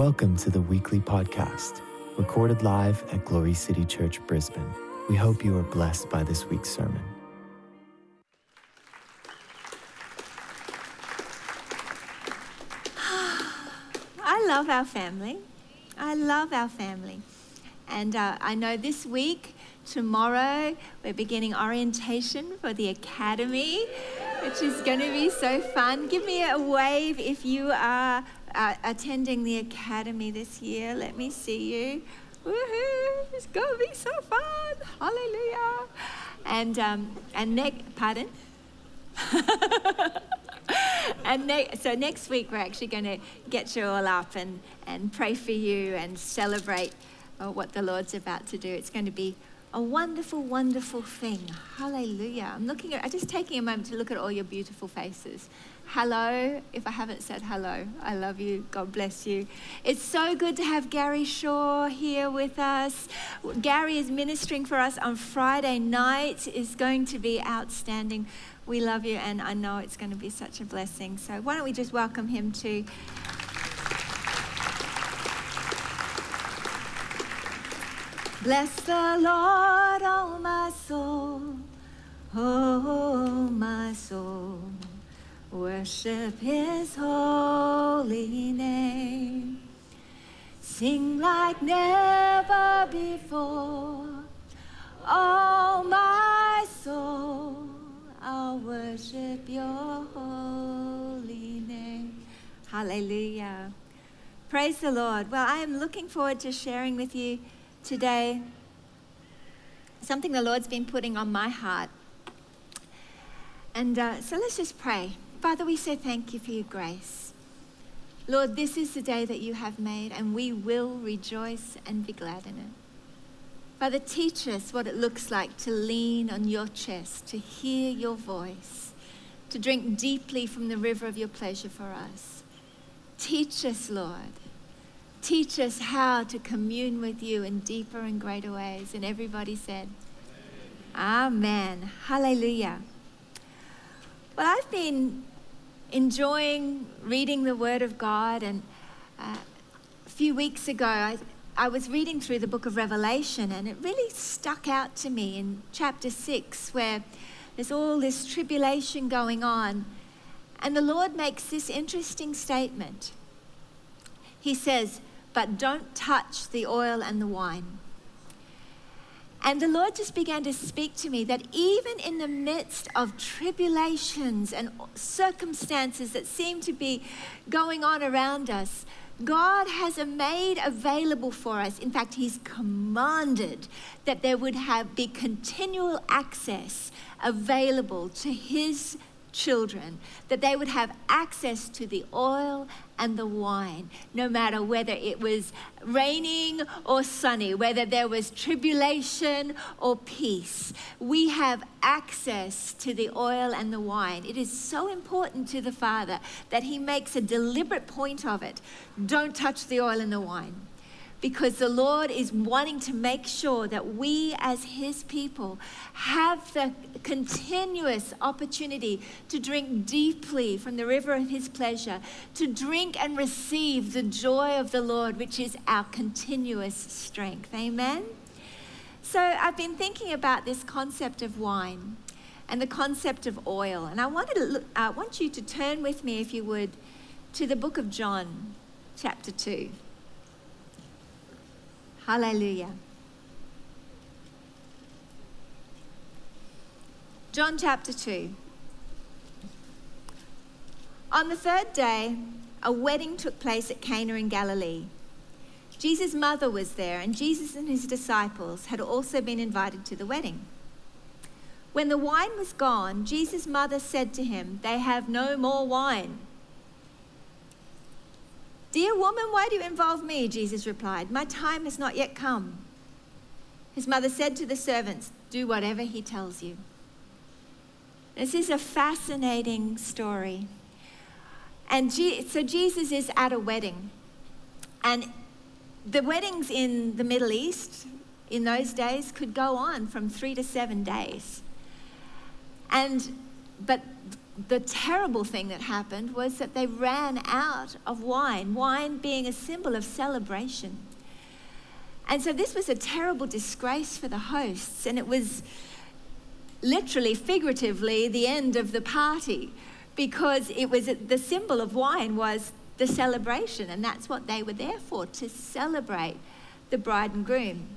Welcome to the weekly podcast, recorded live at Glory City Church, Brisbane. We hope you are blessed by this week's sermon. I love our family. I love our family. And uh, I know this week, tomorrow, we're beginning orientation for the academy, which is going to be so fun. Give me a wave if you are uh, attending the academy this year. Let me see you. Woohoo! It's to be so fun. Hallelujah. And, um, and next, pardon? and ne- so next week we're actually going to get you all up and, and pray for you and celebrate uh, what the Lord's about to do. It's going to be a wonderful, wonderful thing. Hallelujah. I'm looking at, I'm just taking a moment to look at all your beautiful faces. Hello, if I haven't said hello, I love you. God bless you. It's so good to have Gary Shaw here with us. Gary is ministering for us on Friday night. is going to be outstanding. We love you, and I know it's going to be such a blessing. So why don't we just welcome him to Bless the Lord, oh my soul, oh my soul. Worship his holy name. Sing like never before. Oh my soul, I'll worship your holy name. Hallelujah. Praise the Lord. Well, I am looking forward to sharing with you today something the Lord's been putting on my heart. And uh, so let's just pray. Father, we say thank you for your grace. Lord, this is the day that you have made, and we will rejoice and be glad in it. Father, teach us what it looks like to lean on your chest, to hear your voice, to drink deeply from the river of your pleasure for us. Teach us, Lord, Teach us how to commune with you in deeper and greater ways. And everybody said, Amen. Hallelujah. Well, I've been enjoying reading the Word of God, and uh, a few weeks ago, I, I was reading through the book of Revelation, and it really stuck out to me in chapter 6, where there's all this tribulation going on. And the Lord makes this interesting statement. He says, but don't touch the oil and the wine. And the Lord just began to speak to me that even in the midst of tribulations and circumstances that seem to be going on around us, God has made available for us. In fact, He's commanded that there would have be continual access available to His children, that they would have access to the oil and the wine, no matter whether it was raining or sunny, whether there was tribulation or peace. We have access to the oil and the wine. It is so important to the Father that He makes a deliberate point of it. Don't touch the oil and the wine because the Lord is wanting to make sure that we, as His people, have the continuous opportunity to drink deeply from the river of His pleasure, to drink and receive the joy of the Lord, which is our continuous strength. Amen? So I've been thinking about this concept of wine and the concept of oil, and I wanted to look, I want you to turn with me, if you would, to the book of John, chapter 2. Hallelujah. John chapter 2. On the third day, a wedding took place at Cana in Galilee. Jesus' mother was there, and Jesus and his disciples had also been invited to the wedding. When the wine was gone, Jesus' mother said to him, They have no more wine. Dear woman, why do you involve me? Jesus replied, My time has not yet come. His mother said to the servants, Do whatever he tells you. This is a fascinating story. And so Jesus is at a wedding. And the weddings in the Middle East in those days could go on from three to seven days. And but the terrible thing that happened was that they ran out of wine, wine being a symbol of celebration. And so this was a terrible disgrace for the hosts, and it was literally, figuratively, the end of the party because it was the symbol of wine was the celebration, and that's what they were there for to celebrate the bride and groom.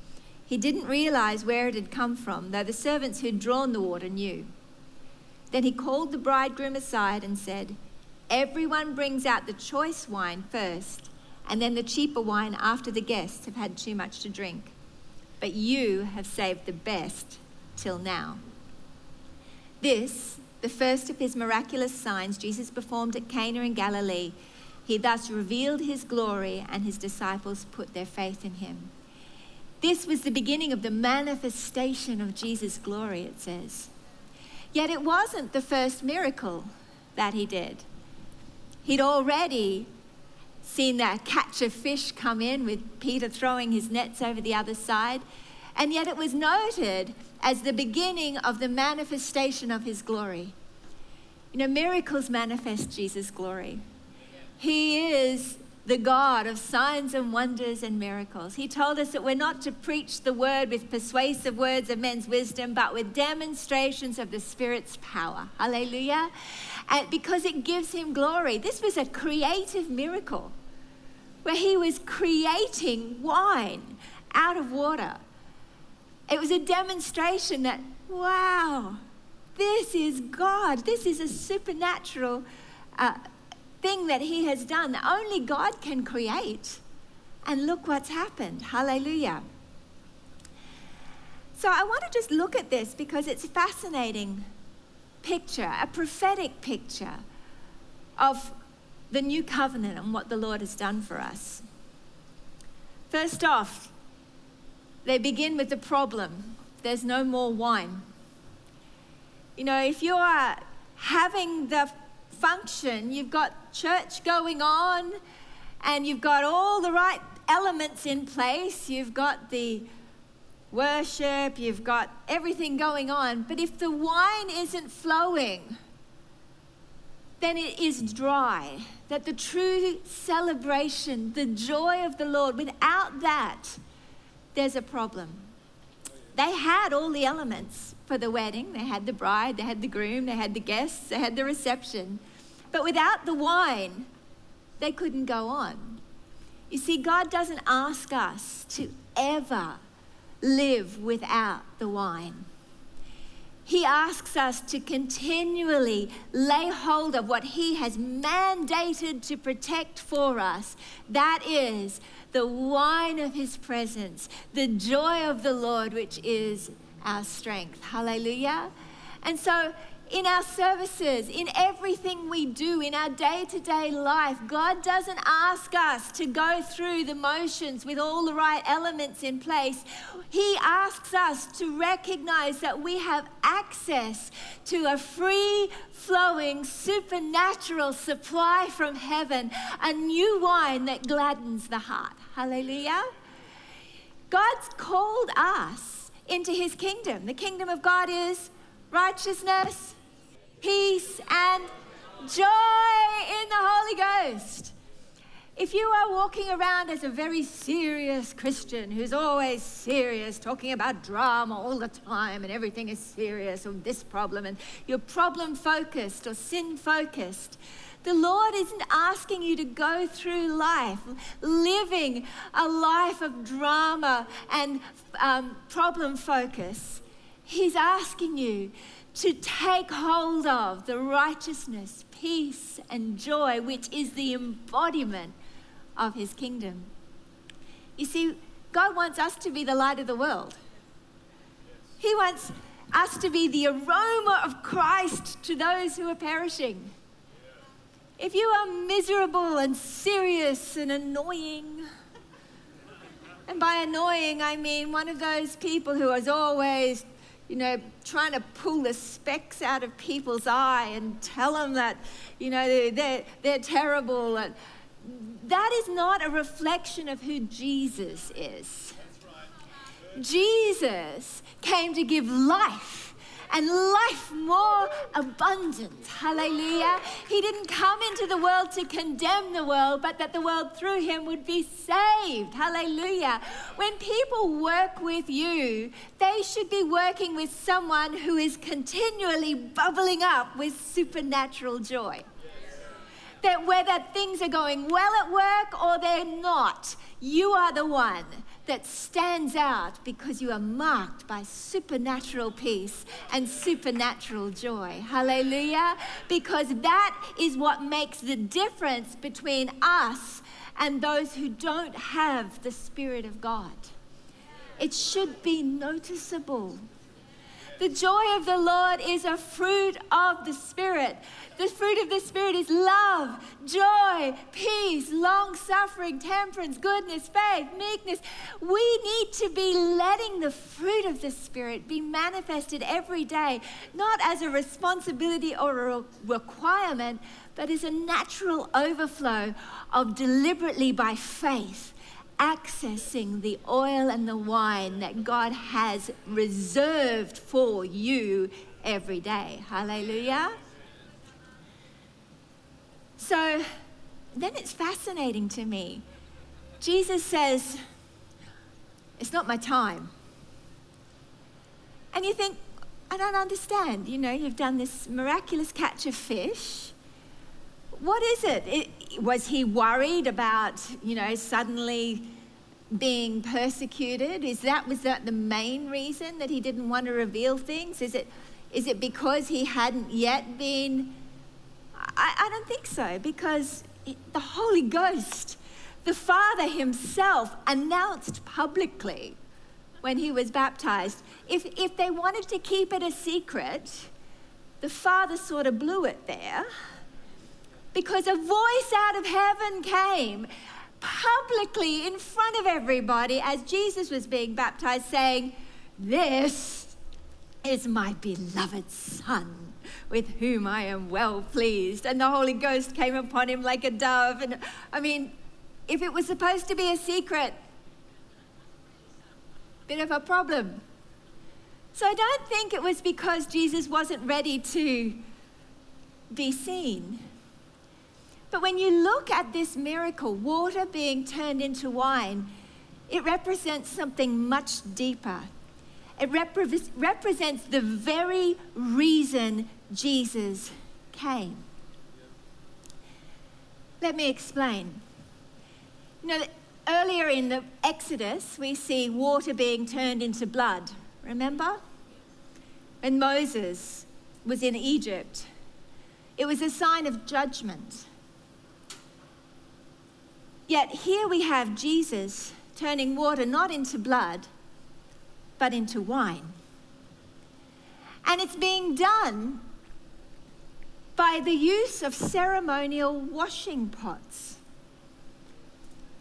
He didn't realize where it had come from, though the servants who'd drawn the water knew. Then he called the bridegroom aside and said, Everyone brings out the choice wine first, and then the cheaper wine after the guests have had too much to drink. But you have saved the best till now. This, the first of his miraculous signs Jesus performed at Cana in Galilee, he thus revealed his glory, and his disciples put their faith in him. This was the beginning of the manifestation of Jesus' glory, it says. Yet it wasn't the first miracle that he did. He'd already seen that catch of fish come in with Peter throwing his nets over the other side. And yet it was noted as the beginning of the manifestation of his glory. You know, miracles manifest Jesus' glory. He is the God of signs and wonders and miracles. He told us that we're not to preach the word with persuasive words of men's wisdom, but with demonstrations of the Spirit's power. Hallelujah. And because it gives him glory. This was a creative miracle where he was creating wine out of water. It was a demonstration that, wow, this is God. This is a supernatural uh, thing that He has done only God can create. And look what's happened. Hallelujah. So I want to just look at this because it's a fascinating picture, a prophetic picture of the new covenant and what the Lord has done for us. First off, they begin with the problem there's no more wine. You know, if you are having the function. You've got church going on, and you've got all the right elements in place. You've got the worship, you've got everything going on. But if the wine isn't flowing, then it is dry. That the true celebration, the joy of the Lord, without that, there's a problem. They had all the elements for the wedding. They had the bride, they had the groom, they had the guests, they had the reception. But without the wine, they couldn't go on. You see, God doesn't ask us to ever live without the wine. He asks us to continually lay hold of what He has mandated to protect for us. That is the wine of His presence, the joy of the Lord, which is our strength. Hallelujah. And so in our services, in everything we do, in our day to day life. God doesn't ask us to go through the motions with all the right elements in place. He asks us to recognize that we have access to a free flowing, supernatural supply from heaven, a new wine that gladdens the heart. Hallelujah. God's called us into his kingdom. The kingdom of God is righteousness peace, and joy in the Holy Ghost. If you are walking around as a very serious Christian who's always serious, talking about drama all the time and everything is serious or this problem, and you're problem focused or sin focused, the Lord isn't asking you to go through life living a life of drama and um, problem focus. He's asking you to take hold of the righteousness, peace, and joy, which is the embodiment of his kingdom. You see, God wants us to be the light of the world. He wants us to be the aroma of Christ to those who are perishing. If you are miserable and serious and annoying, and by annoying, I mean one of those people who is always, you know, trying to pull the specks out of people's eye and tell them that, you know, they're, they're terrible. And that is not a reflection of who Jesus is. Jesus came to give life and life more abundant. Hallelujah. He didn't come into the world to condemn the world, but that the world through him would be saved. Hallelujah. When people work with you, they should be working with someone who is continually bubbling up with supernatural joy that whether things are going well at work or they're not, you are the one that stands out because you are marked by supernatural peace and supernatural joy. Hallelujah. Because that is what makes the difference between us and those who don't have the Spirit of God. It should be noticeable. The joy of the Lord is a fruit of the Spirit. The fruit of the Spirit is love, joy, peace, long suffering, temperance, goodness, faith, meekness. We need to be letting the fruit of the Spirit be manifested every day, not as a responsibility or a requirement, but as a natural overflow of deliberately by faith accessing the oil and the wine that God has reserved for you every day. Hallelujah. So then it's fascinating to me. Jesus says, It's not my time. And you think, I don't understand. You know, you've done this miraculous catch of fish. What is it? Was he worried about, you know, suddenly being persecuted? Is that was that the main reason that he didn't want to reveal things? Is it is it because he hadn't yet been I, I don't think so, because the Holy Ghost, the Father Himself, announced publicly when he was baptized. If, if they wanted to keep it a secret, the Father sort of blew it there because a voice out of heaven came publicly in front of everybody as Jesus was being baptized, saying, This is my beloved Son with whom I am well pleased. And the Holy Ghost came upon him like a dove. And I mean, if it was supposed to be a secret, bit of a problem. So I don't think it was because Jesus wasn't ready to be seen. But when you look at this miracle, water being turned into wine, it represents something much deeper. It repre- represents the very reason Jesus came. Let me explain. You know, earlier in the Exodus, we see water being turned into blood. Remember? When Moses was in Egypt, it was a sign of judgment. Yet here we have Jesus turning water not into blood, but into wine. And it's being done by the use of ceremonial washing pots.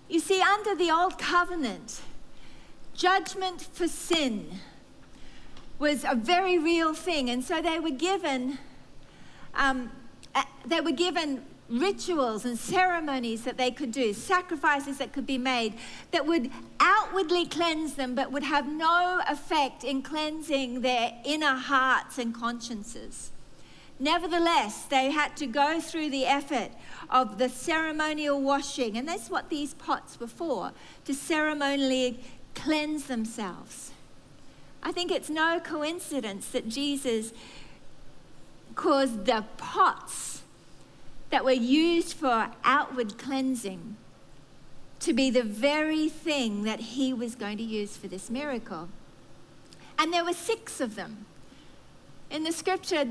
You see, under the Old Covenant, judgment for sin was a very real thing, and so they were given. Um, they were given rituals and ceremonies that they could do, sacrifices that could be made that would outwardly cleanse them but would have no effect in cleansing their inner hearts and consciences. Nevertheless, they had to go through the effort of the ceremonial washing, and that's what these pots were for to ceremonially cleanse themselves. I think it's no coincidence that Jesus caused the pots that were used for outward cleansing to be the very thing that he was going to use for this miracle. And there were six of them. In the scripture,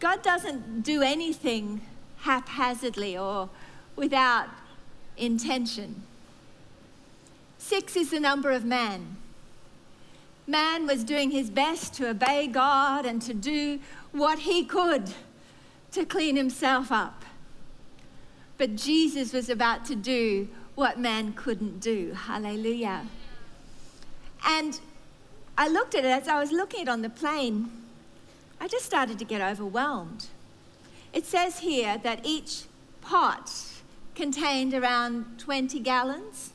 God doesn't do anything haphazardly or without intention. Six is the number of man. Man was doing his best to obey God and to do what he could to clean himself up. But Jesus was about to do what man couldn't do. Hallelujah. And I looked at it as I was looking at it on the plane. I just started to get overwhelmed. It says here that each pot contained around 20 gallons.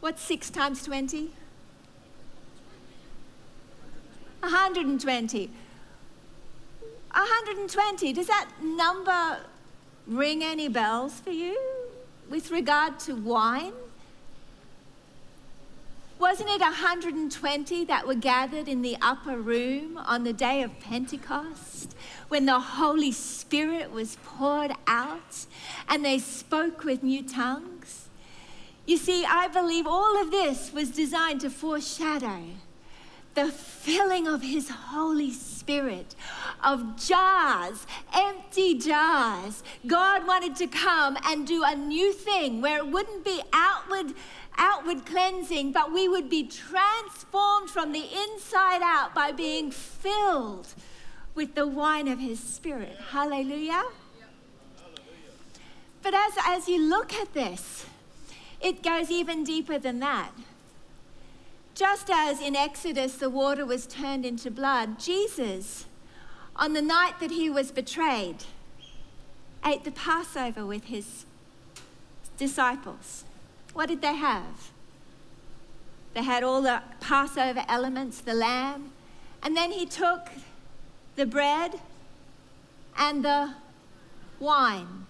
What's 6 times 20? 120. 120. Does that number ring any bells for you with regard to wine? Wasn't it 120 that were gathered in the upper room on the day of Pentecost when the Holy Spirit was poured out and they spoke with new tongues? You see, I believe all of this was designed to foreshadow the filling of His Holy Spirit, of jars, empty jars. God wanted to come and do a new thing where it wouldn't be outward. Outward cleansing, but we would be transformed from the inside out by being filled with the wine of His Spirit. Hallelujah. But as, as you look at this, it goes even deeper than that. Just as in Exodus the water was turned into blood, Jesus, on the night that he was betrayed, ate the Passover with his disciples. What did they have? They had all the Passover elements, the lamb, and then he took the bread and the wine.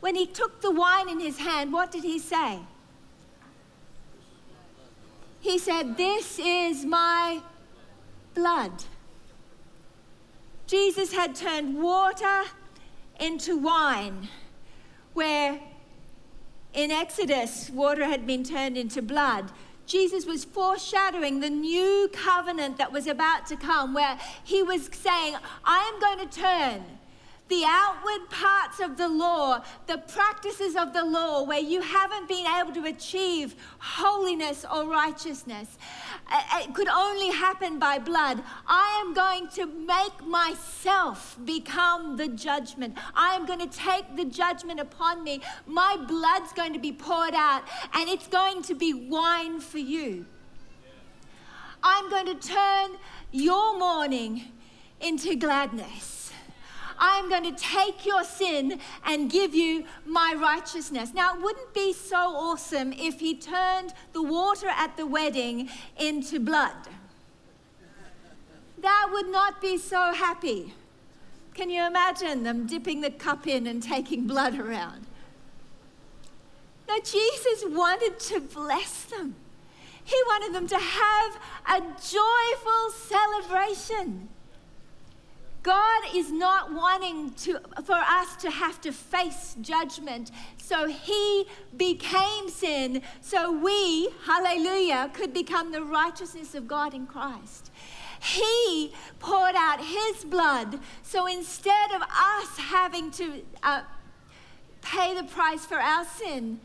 When he took the wine in his hand, what did he say? He said, This is my blood. Jesus had turned water into wine, where in Exodus, water had been turned into blood. Jesus was foreshadowing the new covenant that was about to come, where he was saying, I am going to turn the outward parts of the law, the practices of the law, where you haven't been able to achieve holiness or righteousness, uh, it could only happen by blood. I am going to make myself become the judgment. I am going to take the judgment upon me. My blood's going to be poured out, and it's going to be wine for you. I'm going to turn your mourning into gladness. I'm going to take your sin and give you my righteousness. Now, it wouldn't be so awesome if he turned the water at the wedding into blood. That would not be so happy. Can you imagine them dipping the cup in and taking blood around? No, Jesus wanted to bless them. He wanted them to have a joyful celebration. God is not wanting to, for us to have to face judgment. So he became sin so we, hallelujah, could become the righteousness of God in Christ. He poured out his blood so instead of us having to uh, pay the price for our sin,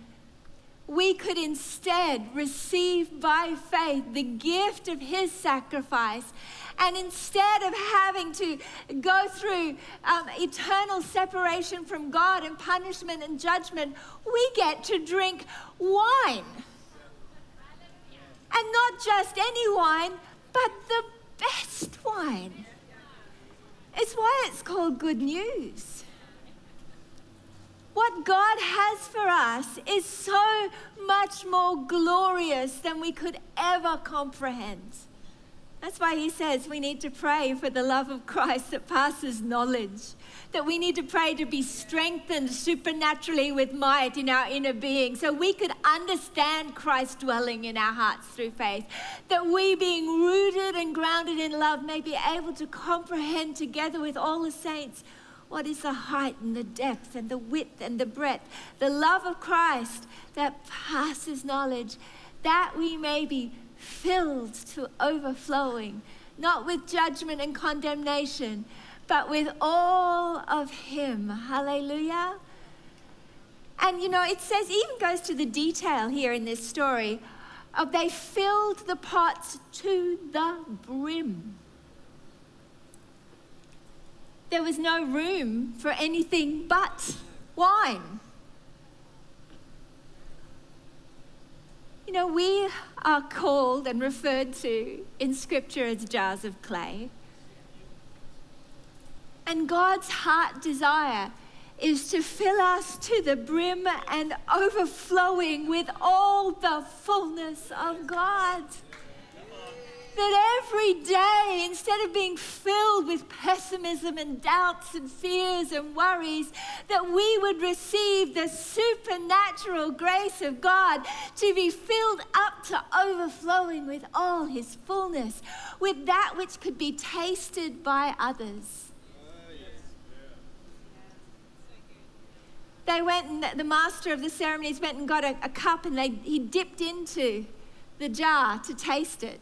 we could instead receive by faith the gift of his sacrifice. And instead of having to go through um, eternal separation from God and punishment and judgment, we get to drink wine. And not just any wine, but the best wine. It's why it's called good news. What God has for us is so much more glorious than we could ever comprehend. That's why he says we need to pray for the love of Christ that passes knowledge. That we need to pray to be strengthened supernaturally with might in our inner being so we could understand Christ dwelling in our hearts through faith. That we, being rooted and grounded in love, may be able to comprehend together with all the saints what is the height and the depth and the width and the breadth? The love of Christ that passes knowledge, that we may be filled to overflowing, not with judgment and condemnation, but with all of Him. Hallelujah. And you know, it says, even goes to the detail here in this story of they filled the pots to the brim. There was no room for anything but wine. You know, we are called and referred to in Scripture as jars of clay. And God's heart desire is to fill us to the brim and overflowing with all the fullness of God. That every day, instead of being filled with pessimism and doubts and fears and worries, that we would receive the supernatural grace of God to be filled up to overflowing with all His fullness, with that which could be tasted by others. They went and the master of the ceremonies went and got a, a cup and they, he dipped into the jar to taste it.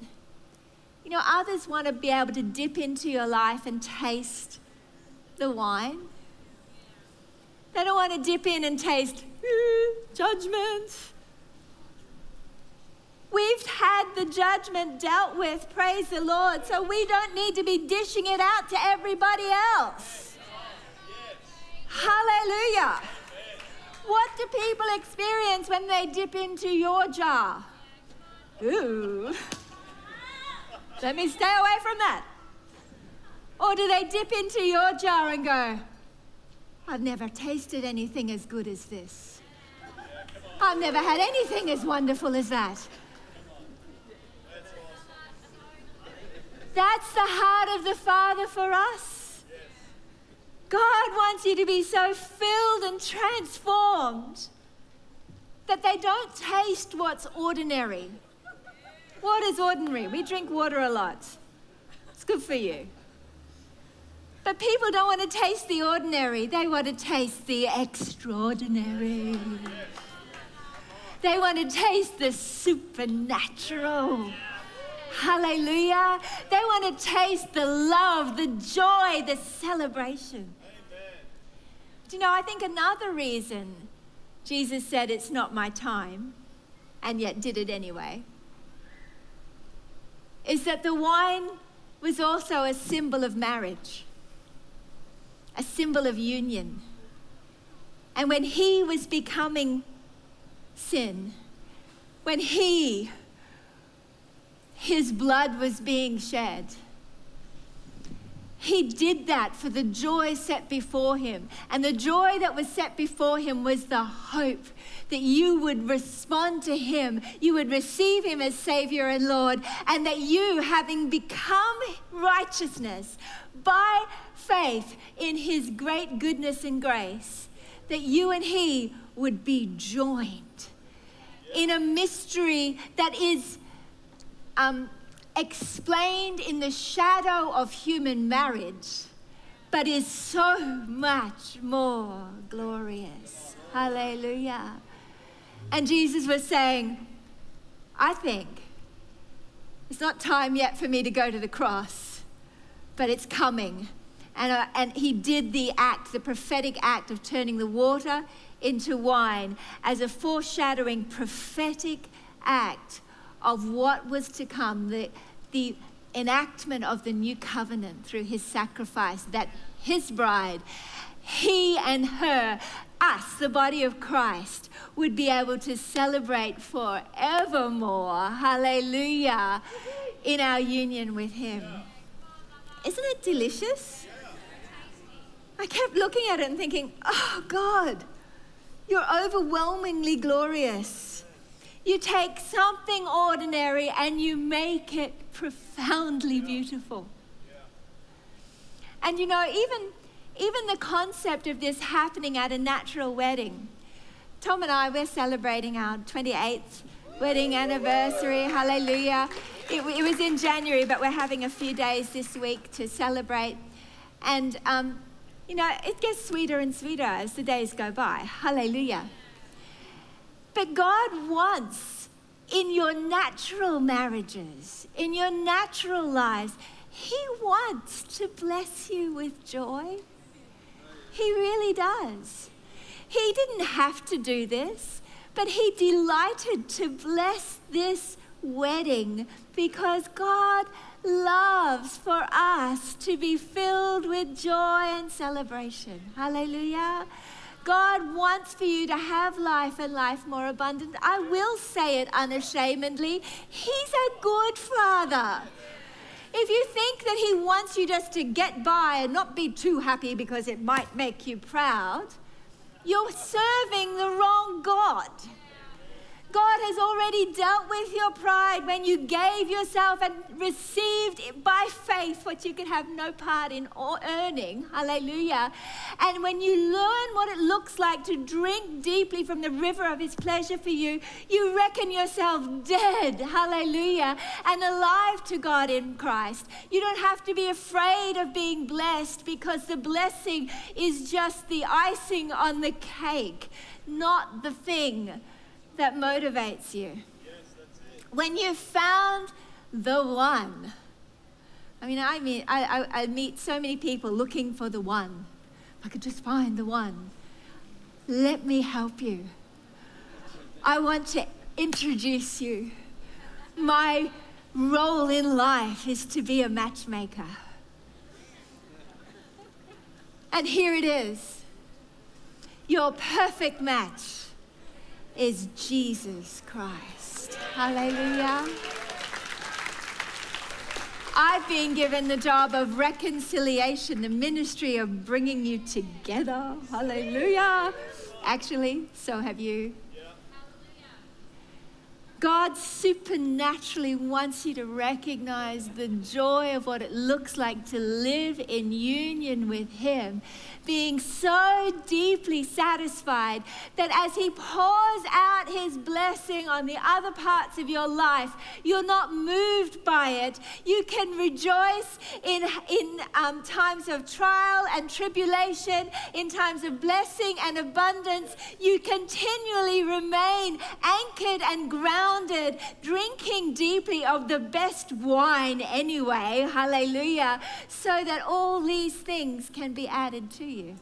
You know, others want to be able to dip into your life and taste the wine. They don't want to dip in and taste hmm, judgment. We've had the judgment dealt with, praise the Lord, so we don't need to be dishing it out to everybody else. Hallelujah. What do people experience when they dip into your jar? Ooh. Let me stay away from that. Or do they dip into your jar and go, I've never tasted anything as good as this. I've never had anything as wonderful as that. That's the heart of the Father for us. God wants you to be so filled and transformed that they don't taste what's ordinary. What is ordinary? We drink water a lot. It's good for you. But people don't want to taste the ordinary, they want to taste the extraordinary. They want to taste the supernatural. Hallelujah. They want to taste the love, the joy, the celebration. Do you know, I think another reason Jesus said, It's not my time, and yet did it anyway, is that the wine was also a symbol of marriage, a symbol of union. And when he was becoming sin, when he, his blood was being shed, he did that for the joy set before him. And the joy that was set before him was the hope that you would respond to him, you would receive him as Savior and Lord, and that you, having become righteousness by faith in his great goodness and grace, that you and he would be joined in a mystery that is. Um, explained in the shadow of human marriage, but is so much more glorious. Hallelujah. And Jesus was saying, I think it's not time yet for me to go to the cross, but it's coming. And, uh, and he did the act, the prophetic act of turning the water into wine as a foreshadowing prophetic act of what was to come, the, the enactment of the new covenant through his sacrifice, that his bride, he and her, us, the body of Christ, would be able to celebrate forevermore, hallelujah, in our union with him. Isn't it delicious? I kept looking at it and thinking, oh God, you're overwhelmingly glorious. You take something ordinary and you make it profoundly beautiful. And you know, even, even the concept of this happening at a natural wedding. Tom and I, we're celebrating our 28th wedding anniversary. Hallelujah. It, it, was in January, but we're having a few days this week to celebrate. And, um, you know, it gets sweeter and sweeter as the days go by. Hallelujah. But God wants in your natural marriages, in your natural lives, He wants to bless you with joy. He really does. He didn't have to do this, but He delighted to bless this wedding because God loves for us to be filled with joy and celebration. Hallelujah. God wants for you to have life and life more abundant. I will say it unashamedly. He's a good father. If you think that He wants you just to get by and not be too happy because it might make you proud, you're serving the wrong God. God has already dealt with your pride when you gave yourself and received by faith what you could have no part in or earning. Hallelujah. And when you learn what it looks like to drink deeply from the river of His pleasure for you, you reckon yourself dead. Hallelujah. And alive to God in Christ. You don't have to be afraid of being blessed because the blessing is just the icing on the cake, not the thing that motivates you. when you've found the one. I mean, I meet, I, I, I meet so many people looking for the one. If I could just find the one. Let me help you. I want to introduce you. My role in life is to be a matchmaker. And here it is your perfect match is Jesus Christ. Hallelujah. I've been given the job of reconciliation, the ministry of bringing you together. Hallelujah. Actually, so have you. God supernaturally wants you to recognize the joy of what it looks like to live in union with Him being so deeply satisfied that as He pours out His blessing on the other parts of your life, you're not moved by it. You can rejoice in, in um, times of trial and tribulation, in times of blessing and abundance. You continually remain anchored and grounded, drinking deeply of the best wine anyway. Hallelujah. So that all these things can be added to you.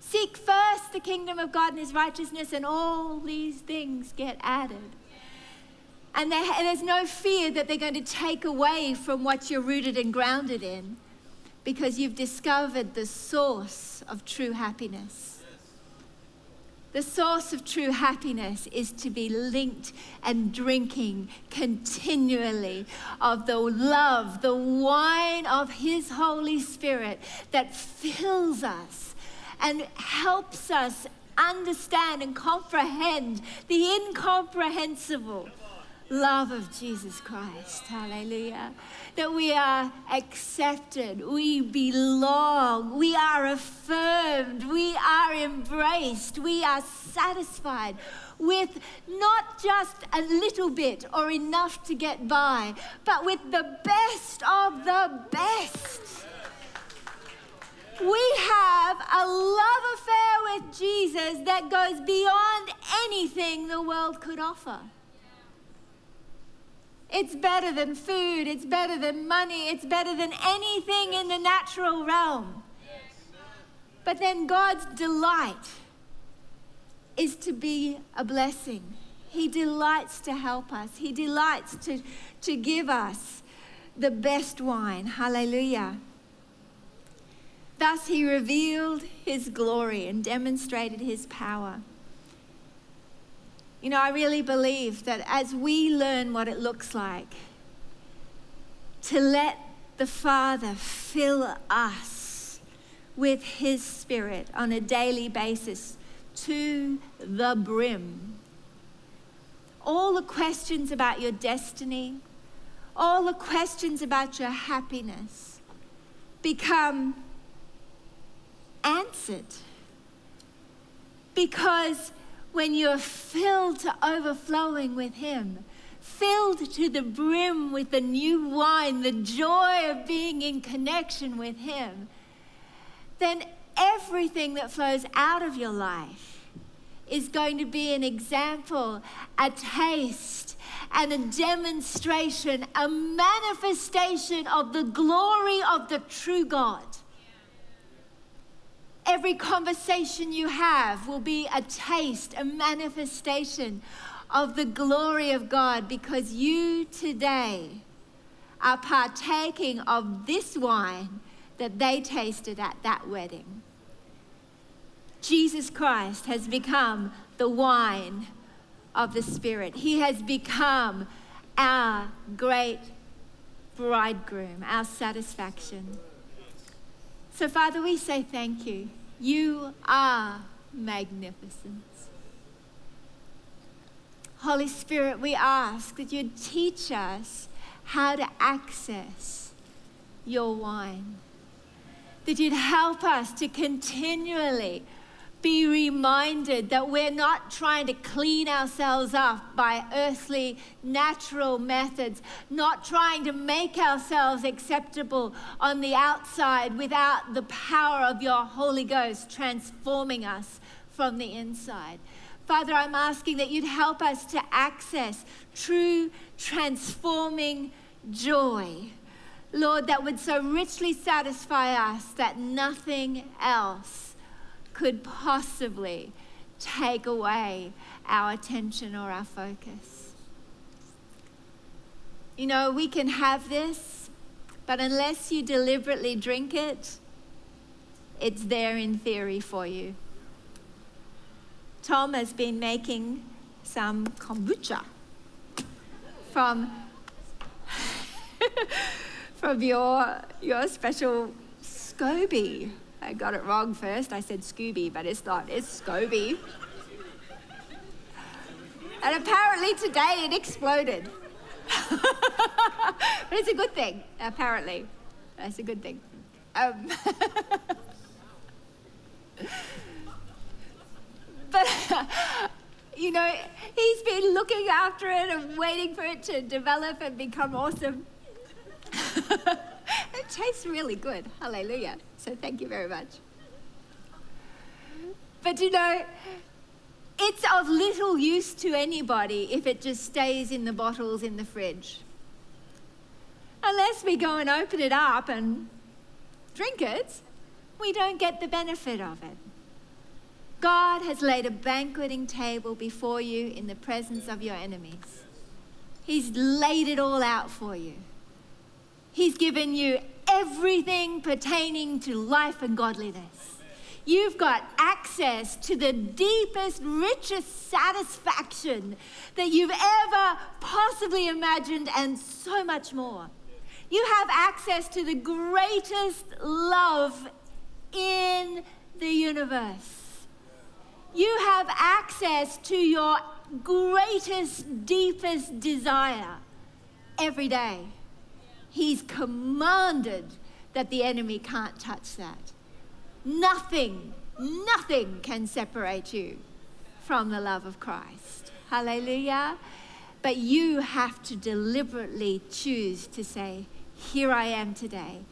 Seek first the kingdom of God and his righteousness, and all these things get added. And, there's no fear that they're going to take away from what you're rooted and grounded in because you've discovered the source of true happiness. The source of true happiness is to be linked and drinking continually of the love, the wine of His Holy Spirit that fills us and helps us understand and comprehend the incomprehensible love of Jesus Christ. Hallelujah. That we are accepted, we belong, we are affirmed, we are embraced, we are satisfied with not just a little bit or enough to get by, but with the best of the best. We have a love affair with Jesus that goes beyond anything the world could offer. It's better than food, it's better than money, it's better than anything in the natural realm. But then God's delight is to be a blessing. He delights to help us, He delights to, to give us the best wine. Hallelujah. Thus, he revealed his glory and demonstrated his power. You know, I really believe that as we learn what it looks like to let the Father fill us with his Spirit on a daily basis to the brim, all the questions about your destiny, all the questions about your happiness become answered. Because when you're filled to overflowing with Him, filled to the brim with the new wine, the joy of being in connection with Him, then everything that flows out of your life is going to be an example, a taste, and a demonstration, a manifestation of the glory of the true God. Every conversation you have will be a taste, a manifestation of the glory of God because you today are partaking of this wine that they tasted at that wedding. Jesus Christ has become the wine of the Spirit. He has become our great bridegroom, our satisfaction. So, Father, we say thank you. You are magnificent. Holy Spirit, we ask that you'd teach us how to access your wine, that you'd help us to continually be reminded that we're not trying to clean ourselves up by earthly, natural methods, not trying to make ourselves acceptable on the outside without the power of your Holy Ghost transforming us from the inside. Father, I'm asking that you'd help us to access true, transforming joy. Lord, that would so richly satisfy us that nothing else could possibly take away our attention or our focus. You know, we can have this, but unless you deliberately drink it, it's there in theory for you. Tom has been making some kombucha from from your your special SCOBY. I got it wrong first. I said Scooby, but it's not. It's SCOBY. And apparently today it exploded. but it's a good thing, apparently. That's a good thing. Um, but you know, he's been looking after it and waiting for it to develop and become awesome. it tastes really good. Hallelujah. So thank you very much. But you know, it's of little use to anybody if it just stays in the bottles in the fridge. Unless we go and open it up and drink it, we don't get the benefit of it. God has laid a banqueting table before you in the presence of your enemies. He's laid it all out for you. He's given you everything pertaining to life and godliness. You've got access to the deepest, richest satisfaction that you've ever possibly imagined, and so much more. You have access to the greatest love in the universe you have access to your greatest, deepest desire every day. He's commanded that the enemy can't touch that. Nothing, nothing can separate you from the love of Christ. Hallelujah. But you have to deliberately choose to say, Here I am today.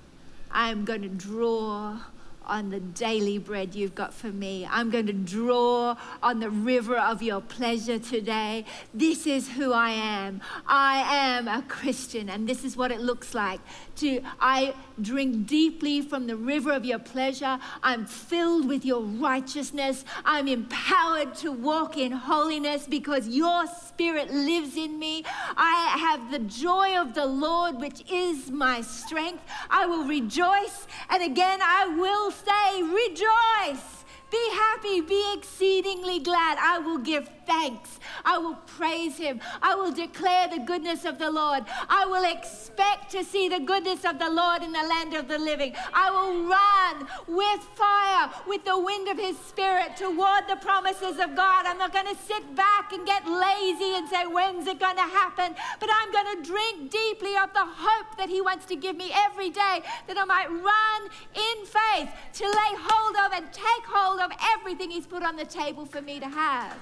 I'm going to draw on the daily bread you've got for me. I'm going to draw on the river of your pleasure today. This is who I am. I am a Christian, and this is what it looks like. To I drink deeply from the river of your pleasure. I'm filled with your righteousness. I'm empowered to walk in holiness because your spirit lives in me. I have the joy of the Lord, which is my strength. I will rejoice, and again I will say, Rejoice. Be happy, be exceedingly glad. I will give thanks. I will praise him. I will declare the goodness of the Lord. I will expect to see the goodness of the Lord in the land of the living. I will run with fire, with the wind of his spirit toward the promises of God. I'm not going to sit back and get lazy and say, when's it going to happen? But I'm going to drink deeply of the hope that he wants to give me every day that I might run in faith to lay hold of and take hold of everything He's put on the table for me to have.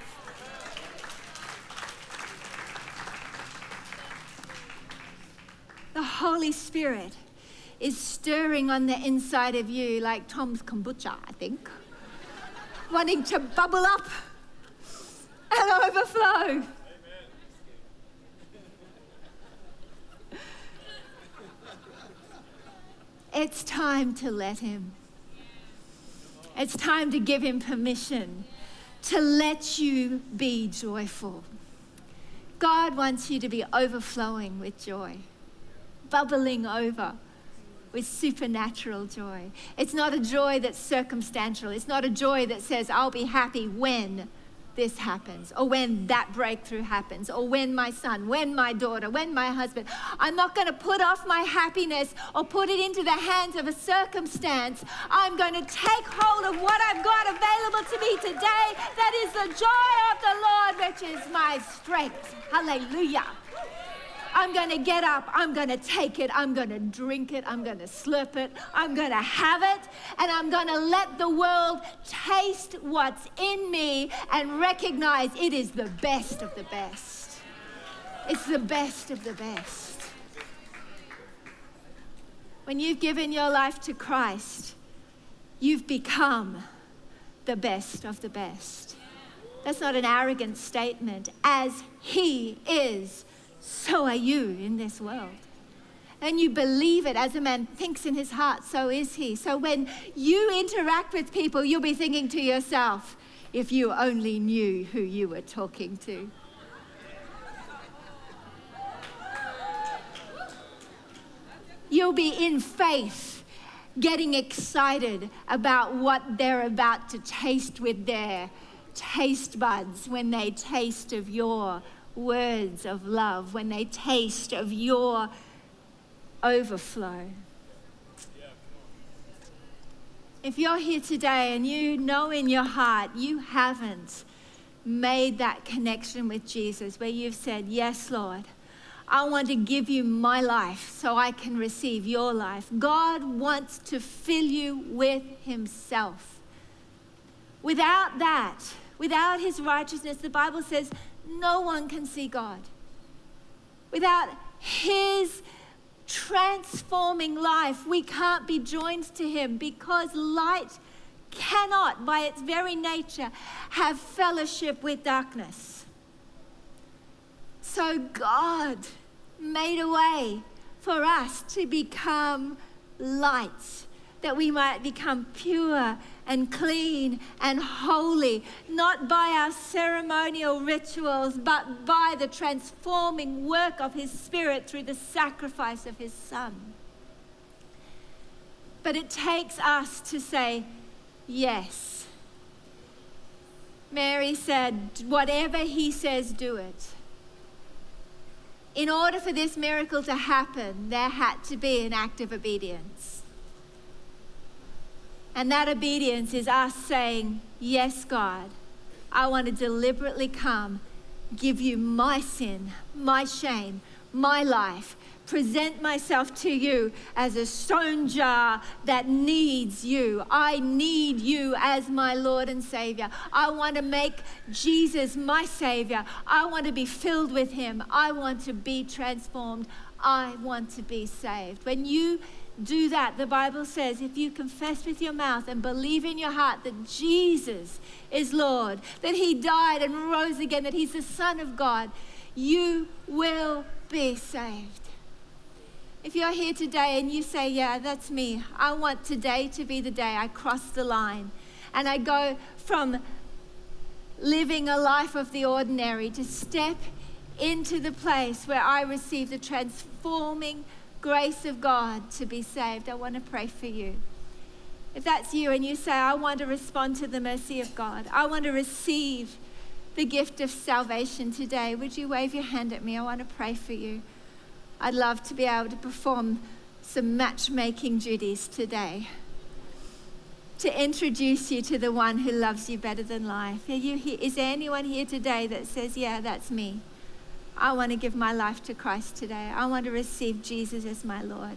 The Holy Spirit is stirring on the inside of you like Tom's kombucha, I think, wanting to bubble up and overflow. It's time to let Him. It's time to give him permission to let you be joyful. God wants you to be overflowing with joy, bubbling over with supernatural joy. It's not a joy that's circumstantial. It's not a joy that says, I'll be happy when this happens, or when that breakthrough happens, or when my son, when my daughter, when my husband. I'm not going to put off my happiness or put it into the hands of a circumstance. I'm going to take hold of what I've got available to me today. That is the joy of the Lord, which is my strength. Hallelujah. I'm going to get up, I'm going to take it, I'm going to drink it, I'm going to slurp it, I'm going to have it, and I'm going to let the world taste what's in me and recognize it is the best of the best. It's the best of the best. When you've given your life to Christ, you've become the best of the best. That's not an arrogant statement. As He is, so are you in this world. And you believe it as a man thinks in his heart, so is he. So when you interact with people, you'll be thinking to yourself, if you only knew who you were talking to. You'll be in faith, getting excited about what they're about to taste with their taste buds when they taste of your words of love, when they taste of your overflow. If you're here today and you know in your heart you haven't made that connection with Jesus, where you've said, Yes, Lord, I want to give you my life so I can receive your life. God wants to fill you with Himself. Without that, without His righteousness, the Bible says no one can see God. Without His transforming life, we can't be joined to Him because light cannot, by its very nature, have fellowship with darkness. So God made a way for us to become lights, that we might become pure and clean and holy, not by our ceremonial rituals, but by the transforming work of His Spirit through the sacrifice of His Son. But it takes us to say, yes. Mary said, whatever He says, do it. In order for this miracle to happen, there had to be an act of obedience. And that obedience is us saying, Yes, God, I want to deliberately come, give you my sin, my shame, my life, present myself to you as a stone jar that needs you. I need you as my Lord and Savior. I want to make Jesus my Savior. I want to be filled with Him. I want to be transformed. I want to be saved. When you do that. The Bible says if you confess with your mouth and believe in your heart that Jesus is Lord, that He died and rose again, that He's the Son of God, you will be saved. If you're here today and you say, Yeah, that's me, I want today to be the day I cross the line and I go from living a life of the ordinary to step into the place where I receive the transforming grace of God to be saved, I want to pray for you. If that's you and you say, I want to respond to the mercy of God, I want to receive the gift of salvation today, would you wave your hand at me? I want to pray for you. I'd love to be able to perform some matchmaking duties today to introduce you to the one who loves you better than life. Are you here? Is there anyone here today that says, Yeah, that's me? I want to give my life to Christ today. I want to receive Jesus as my Lord.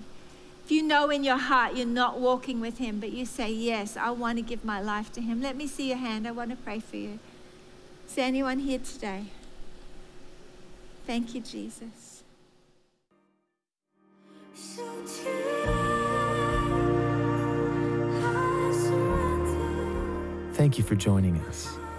If you know in your heart you're not walking with Him, but you say, Yes, I want to give my life to Him, let me see your hand. I want to pray for you. Is there anyone here today? Thank you, Jesus. Thank you for joining us.